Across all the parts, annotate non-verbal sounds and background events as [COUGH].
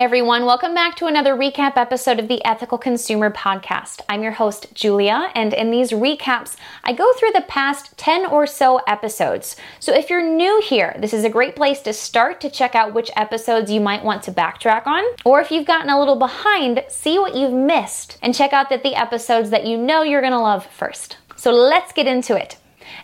everyone, welcome back to another recap episode of the Ethical Consumer Podcast. I'm your host, Julia, and in these recaps, I go through the past 10 or so episodes. So if you're new here, this is a great place to start to check out which episodes you might want to backtrack on. Or if you've gotten a little behind, see what you've missed and check out that the episodes that you know you're gonna love first. So let's get into it.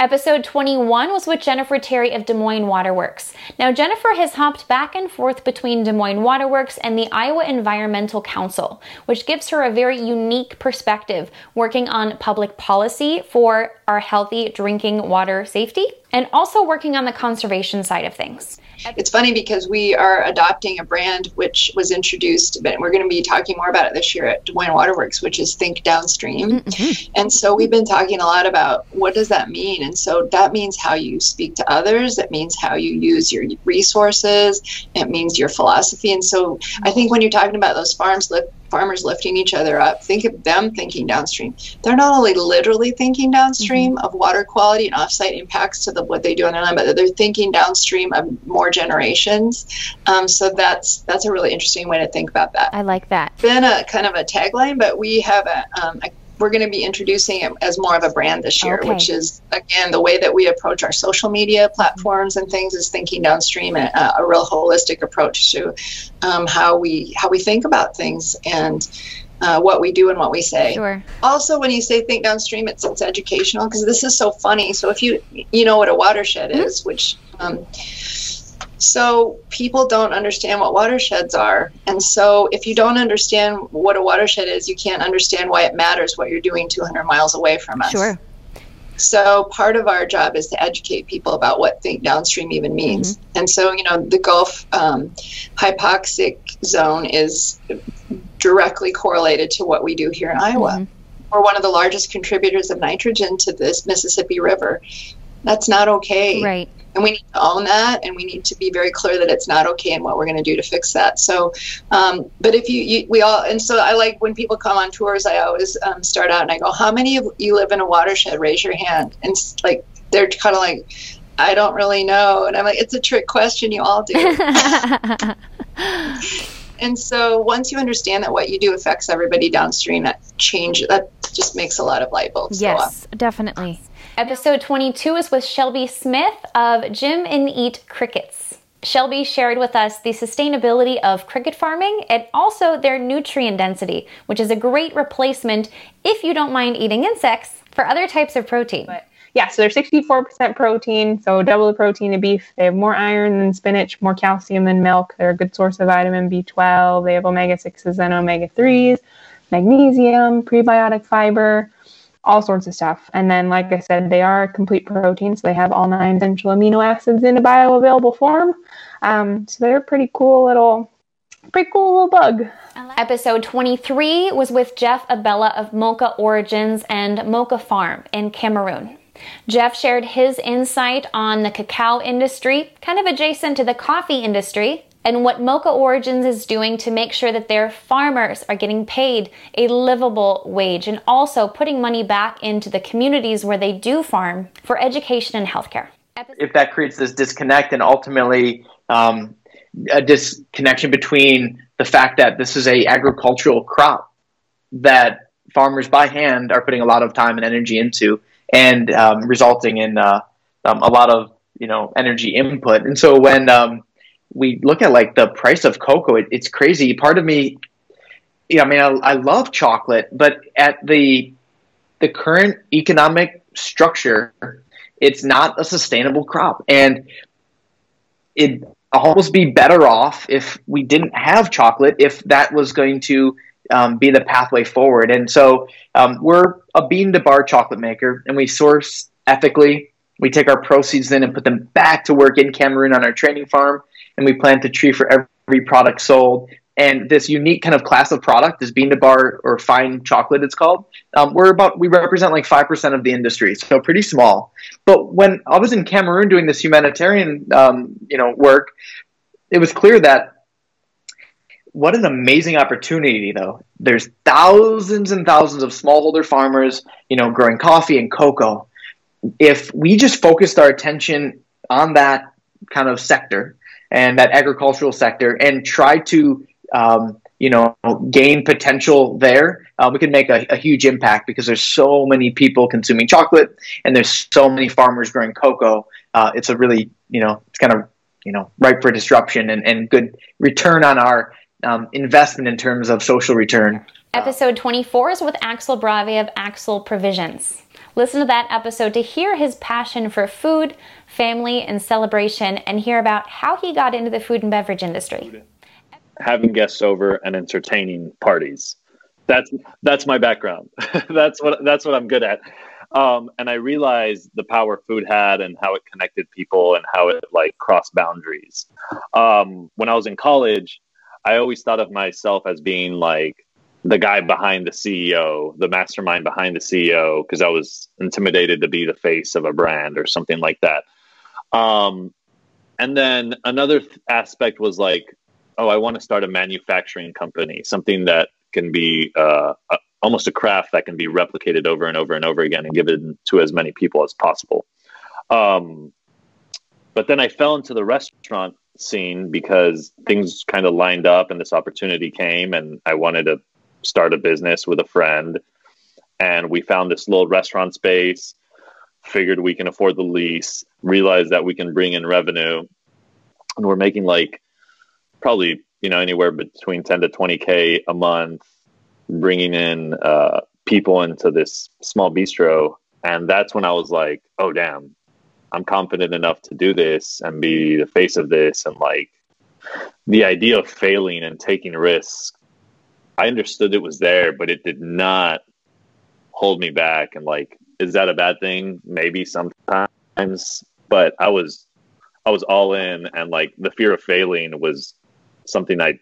Episode 21 was with Jennifer Terry of Des Moines Waterworks. Now, Jennifer has hopped back and forth between Des Moines Waterworks and the Iowa Environmental Council, which gives her a very unique perspective working on public policy for our healthy drinking water safety and also working on the conservation side of things. It's funny because we are adopting a brand which was introduced, but we're going to be talking more about it this year at Des Moines Waterworks, which is Think Downstream. Mm-hmm. And so we've been talking a lot about what does that mean? And so that means how you speak to others, it means how you use your resources, it means your philosophy. And so I think when you're talking about those farms, look, farmers lifting each other up. Think of them thinking downstream. They're not only literally thinking downstream mm-hmm. of water quality and offsite impacts to the, what they do on their land, but they're thinking downstream of more generations. Um, so that's that's a really interesting way to think about that. I like that. Been a kind of a tagline, but we have a, um, a we're going to be introducing it as more of a brand this year, okay. which is again the way that we approach our social media platforms and things is thinking downstream and a, a real holistic approach to um, how we how we think about things and uh, what we do and what we say. Sure. Also, when you say think downstream, it's it's educational because this is so funny. So if you you know what a watershed mm-hmm. is, which um, so people don't understand what watersheds are. And so if you don't understand what a watershed is, you can't understand why it matters what you're doing 200 miles away from us. Sure. So part of our job is to educate people about what think downstream even means. Mm-hmm. And so, you know, the Gulf um, hypoxic zone is directly correlated to what we do here in Iowa. Mm-hmm. We're one of the largest contributors of nitrogen to this Mississippi River. That's not okay. Right and we need to own that and we need to be very clear that it's not okay and what we're going to do to fix that. So um, but if you, you, we all and so i like when people come on tours i always um, start out and i go how many of you live in a watershed? Raise your hand. And like they're kind of like i don't really know. And i'm like it's a trick question you all do. [LAUGHS] [LAUGHS] And so once you understand that what you do affects everybody downstream that change that just makes a lot of light bulbs yes definitely Episode 22 is with Shelby Smith of Jim and Eat Crickets. Shelby shared with us the sustainability of cricket farming and also their nutrient density, which is a great replacement if you don't mind eating insects for other types of protein. But yeah, so they're 64% protein, so double the protein of beef. They have more iron than spinach, more calcium than milk. They're a good source of vitamin B12. They have omega 6s and omega 3s, magnesium, prebiotic fiber all sorts of stuff. And then, like I said, they are complete proteins. So they have all nine essential amino acids in a bioavailable form. Um, so they're pretty cool little, pretty cool little bug. Episode 23 was with Jeff Abella of Moka Origins and Moka Farm in Cameroon. Jeff shared his insight on the cacao industry, kind of adjacent to the coffee industry, and what Moka Origins is doing to make sure that their farmers are getting paid a livable wage and also putting money back into the communities where they do farm for education and healthcare. If that creates this disconnect and ultimately um, a disconnection between the fact that this is a agricultural crop that farmers by hand are putting a lot of time and energy into and um, resulting in uh, um, a lot of you know energy input and so when um, we look at like the price of cocoa, it, it's crazy. Part of me, yeah, I mean, I, I love chocolate, but at the the current economic structure, it's not a sustainable crop, and it almost be better off if we didn't have chocolate if that was going to um, be the pathway forward. And so um, we're a bean to bar chocolate maker, and we source ethically. We take our proceeds then and put them back to work in Cameroon on our training farm and we plant a tree for every product sold. And this unique kind of class of product, this bean to bar or fine chocolate, it's called. Um, we're about we represent like five percent of the industry, so pretty small. But when I was in Cameroon doing this humanitarian, um, you know, work, it was clear that what an amazing opportunity though there's thousands and thousands of smallholder farmers you know growing coffee and cocoa if we just focused our attention on that kind of sector and that agricultural sector and try to um, you know, gain potential there, uh, we can make a, a, huge impact because there's so many people consuming chocolate and there's so many farmers growing cocoa. Uh, it's a really, you know, it's kind of, you know, ripe for disruption and, and good return on our um, investment in terms of social return. Episode 24 is with Axel Brave of Axel Provisions. Listen to that episode to hear his passion for food, family, and celebration, and hear about how he got into the food and beverage industry having guests over and entertaining parties. That's that's my background. [LAUGHS] that's what that's what I'm good at. Um, and I realized the power food had and how it connected people and how it like crossed boundaries. Um, when I was in college, I always thought of myself as being like the guy behind the CEO, the mastermind behind the CEO, because I was intimidated to be the face of a brand or something like that. Um, and then another th- aspect was like oh, I want to start a manufacturing company, something that can be uh, a, almost a craft that can be replicated over and over and over again and given to as many people as possible. Um, but then I fell into the restaurant scene because things kind of lined up and this opportunity came, and I wanted to start a business with a friend. And we found this little restaurant space, figured we can afford the lease, realized that we can bring in revenue. And we're making like probably you know anywhere between 10 to 20k a month bringing in uh, people into this small bistro and that's when i was like oh damn i'm confident enough to do this and be the face of this and like the idea of failing and taking risks i understood it was there but it did not hold me back and like is that a bad thing maybe sometimes but i was i was all in and like the fear of failing was something I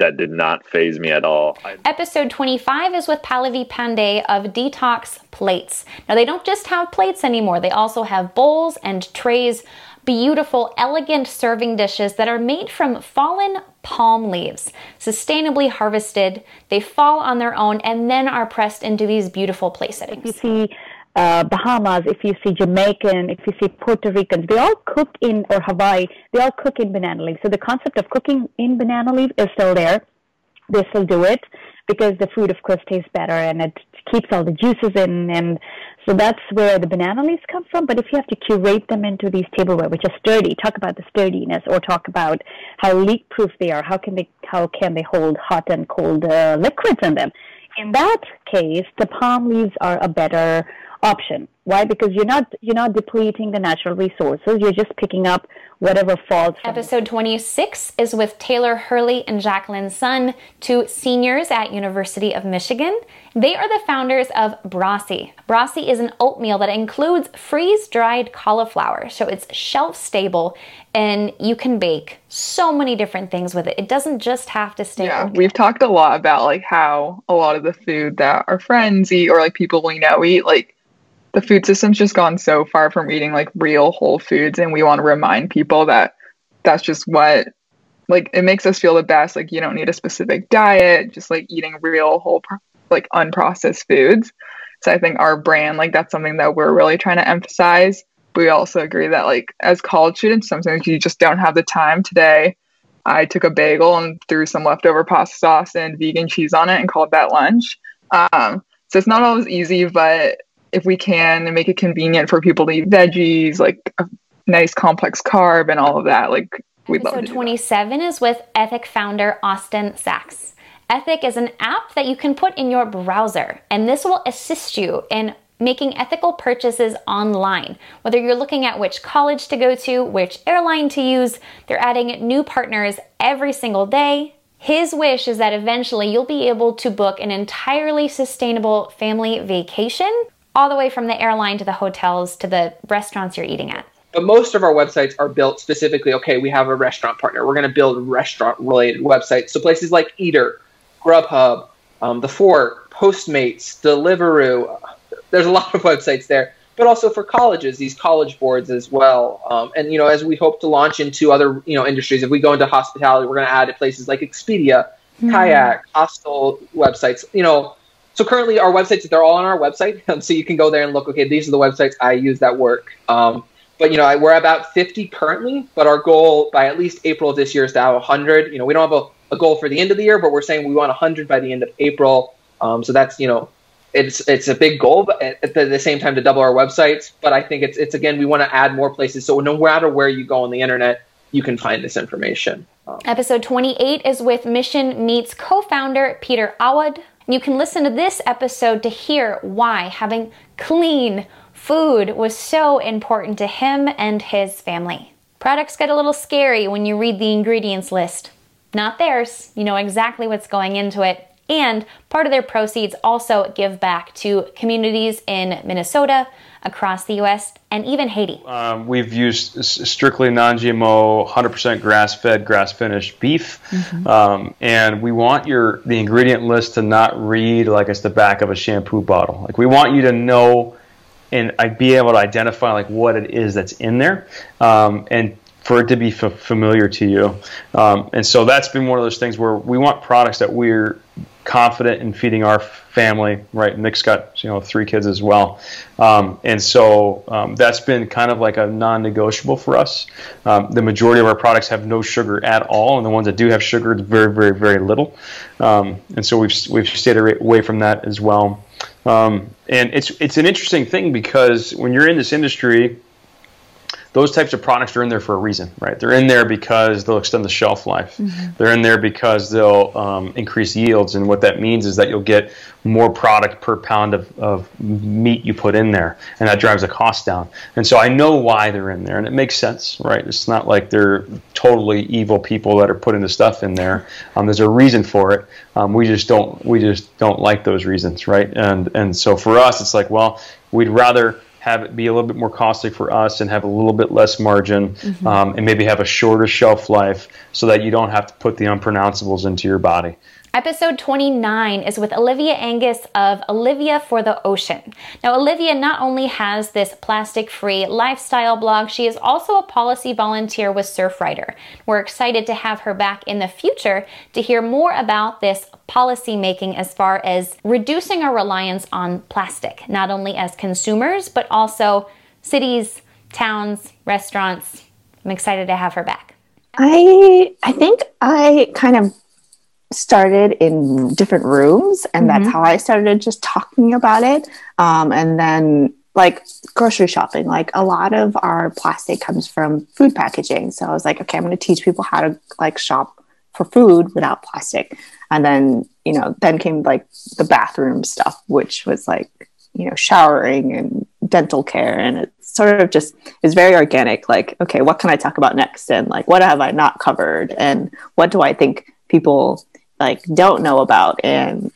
that did not phase me at all. Episode 25 is with Pallavi Pandey of Detox Plates. Now, they don't just have plates anymore, they also have bowls and trays, beautiful, elegant serving dishes that are made from fallen palm leaves, sustainably harvested. They fall on their own and then are pressed into these beautiful plate settings. You see uh, Bahamas, if you see Jamaican, if you see Puerto Ricans, they all cook in, or Hawaii, they all cook in banana leaf. So the concept of cooking in banana leaf is still there. They still do it because the food, of course, tastes better and it keeps all the juices in. And so that's where the banana leaves come from. But if you have to curate them into these tableware, which are sturdy, talk about the sturdiness or talk about how leak proof they are. How can they, how can they hold hot and cold uh, liquids in them? In that case, the palm leaves are a better option. Why? Because you're not you're not depleting the natural resources. You're just picking up whatever falls. Episode 26 is with Taylor Hurley and Jacqueline Sun, two seniors at University of Michigan. They are the founders of Brasi. Brasi is an oatmeal that includes freeze-dried cauliflower, so it's shelf-stable and you can bake so many different things with it. It doesn't just have to stay. Yeah, we've talked a lot about like how a lot of the food that our friends eat or like people we know eat like the food system's just gone so far from eating like real whole foods and we want to remind people that that's just what like it makes us feel the best like you don't need a specific diet just like eating real whole like unprocessed foods. So i think our brand like that's something that we're really trying to emphasize. But we also agree that like as college students sometimes you just don't have the time. Today i took a bagel and threw some leftover pasta sauce and vegan cheese on it and called that lunch. Um, so it's not always easy but if we can and make it convenient for people to eat veggies, like a nice complex carb and all of that, like we'd love to. 27 is with Ethic founder Austin Sachs. Ethic is an app that you can put in your browser, and this will assist you in making ethical purchases online. Whether you're looking at which college to go to, which airline to use, they're adding new partners every single day. His wish is that eventually you'll be able to book an entirely sustainable family vacation all the way from the airline to the hotels to the restaurants you're eating at. But most of our websites are built specifically, okay, we have a restaurant partner. We're going to build restaurant related websites. So places like Eater, Grubhub, um, The Fork, Postmates, Deliveroo, there's a [LAUGHS] lot of websites there. But also for colleges, these college boards as well. Um, and, you know, as we hope to launch into other, you know, industries, if we go into hospitality, we're going to add places like Expedia, mm. Kayak, hostel websites, you know, so currently our websites they're all on our website [LAUGHS] so you can go there and look okay these are the websites i use that work um, but you know we're about 50 currently but our goal by at least april of this year is to have 100 you know we don't have a a goal for the end of the year, but we're saying we want 100 by the end of April. Um, so that's you know, it's it's a big goal, but at the, the same time to double our websites. But I think it's it's again we want to add more places. So no matter where you go on the internet, you can find this information. Um, Episode 28 is with Mission Meats co-founder Peter Awad. You can listen to this episode to hear why having clean food was so important to him and his family. Products get a little scary when you read the ingredients list. Not theirs. You know exactly what's going into it. And part of their proceeds also give back to communities in Minnesota, across the US, and even Haiti. Um, we've used strictly non GMO, 100% grass fed, grass finished beef. Mm-hmm. Um, and we want your the ingredient list to not read like it's the back of a shampoo bottle. Like we want you to know and I'd be able to identify like what it is that's in there, um, and for it to be f- familiar to you. Um, and so that's been one of those things where we want products that we're confident in feeding our family. Right, Nick's got you know three kids as well, um, and so um, that's been kind of like a non-negotiable for us. Um, the majority of our products have no sugar at all, and the ones that do have sugar, it's very, very, very little. Um, and so we've we've stayed away from that as well. Um, and it's it's an interesting thing because when you're in this industry, those types of products are in there for a reason, right? They're in there because they'll extend the shelf life. Mm-hmm. They're in there because they'll um, increase yields, and what that means is that you'll get more product per pound of, of meat you put in there, and that drives the cost down. And so I know why they're in there, and it makes sense, right? It's not like they're totally evil people that are putting the stuff in there. Um, there's a reason for it. Um, we just don't we just don't like those reasons, right? And and so for us, it's like, well, we'd rather have it be a little bit more costly for us and have a little bit less margin mm-hmm. um, and maybe have a shorter shelf life so that you don't have to put the unpronounceables into your body. Episode 29 is with Olivia Angus of Olivia for the Ocean. Now, Olivia not only has this plastic free lifestyle blog, she is also a policy volunteer with Surfrider. We're excited to have her back in the future to hear more about this policy making as far as reducing our reliance on plastic, not only as consumers, but also cities, towns, restaurants. I'm excited to have her back. I I think I kind of started in different rooms and mm-hmm. that's how i started just talking about it. Um, and then like grocery shopping like a lot of our plastic comes from food packaging. So i was like okay i'm going to teach people how to like shop for food without plastic. And then you know then came like the bathroom stuff which was like you know showering and dental care. And it sort of just is very organic like okay what can i talk about next? And like what have i not covered? And what do i think people like don't know about and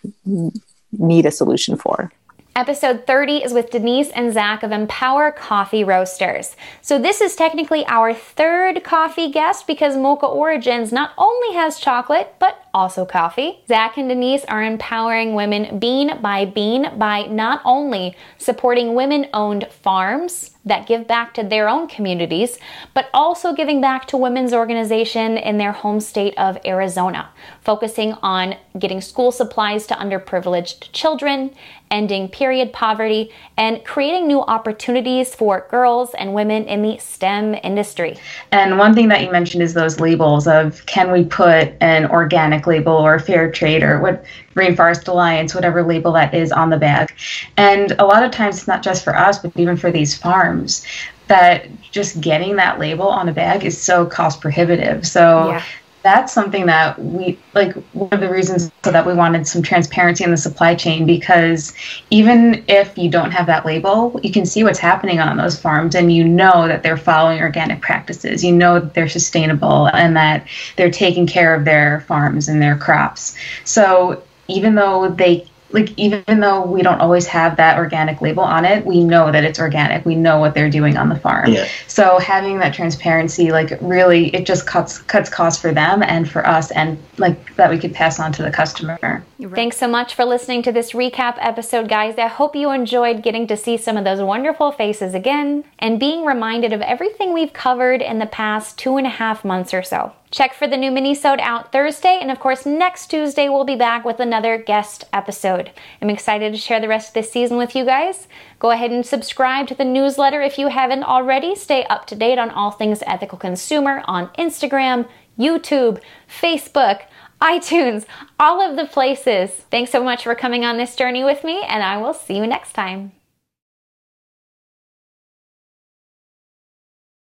need a solution for. Episode 30 is with Denise and Zach of Empower Coffee Roasters. So, this is technically our third coffee guest because Moka Origins not only has chocolate, but also coffee. Zach and Denise are empowering women bean by bean by not only supporting women owned farms, that give back to their own communities, but also giving back to women's organization in their home state of Arizona, focusing on getting school supplies to underprivileged children, ending period poverty, and creating new opportunities for girls and women in the STEM industry. And one thing that you mentioned is those labels of can we put an organic label or fair trade or what Rainforest Alliance, whatever label that is on the bag. And a lot of times it's not just for us, but even for these farms that just getting that label on a bag is so cost prohibitive. So yeah. That's something that we like one of the reasons that we wanted some transparency in the supply chain because even if you don't have that label, you can see what's happening on those farms and you know that they're following organic practices. You know that they're sustainable and that they're taking care of their farms and their crops. So even though they like even though we don't always have that organic label on it we know that it's organic. We know what they're doing on the farm. Yeah. so having that transparency like really it just cuts cuts costs for them and for us and like that we could pass on to the customer. Thanks so much for listening to this recap episode guys. I hope you enjoyed getting to see some of those wonderful faces again and being reminded of everything we've covered in the past two and a half months or so Check for the new minisode out Thursday, and of course, next Tuesday we'll be back with another guest episode. I'm excited to share the rest of this season with you guys. Go ahead and subscribe to the newsletter if you haven't already. Stay up to date on all things ethical consumer on Instagram, YouTube, Facebook, iTunes, all of the places. Thanks so much for coming on this journey with me, and I will see you next time.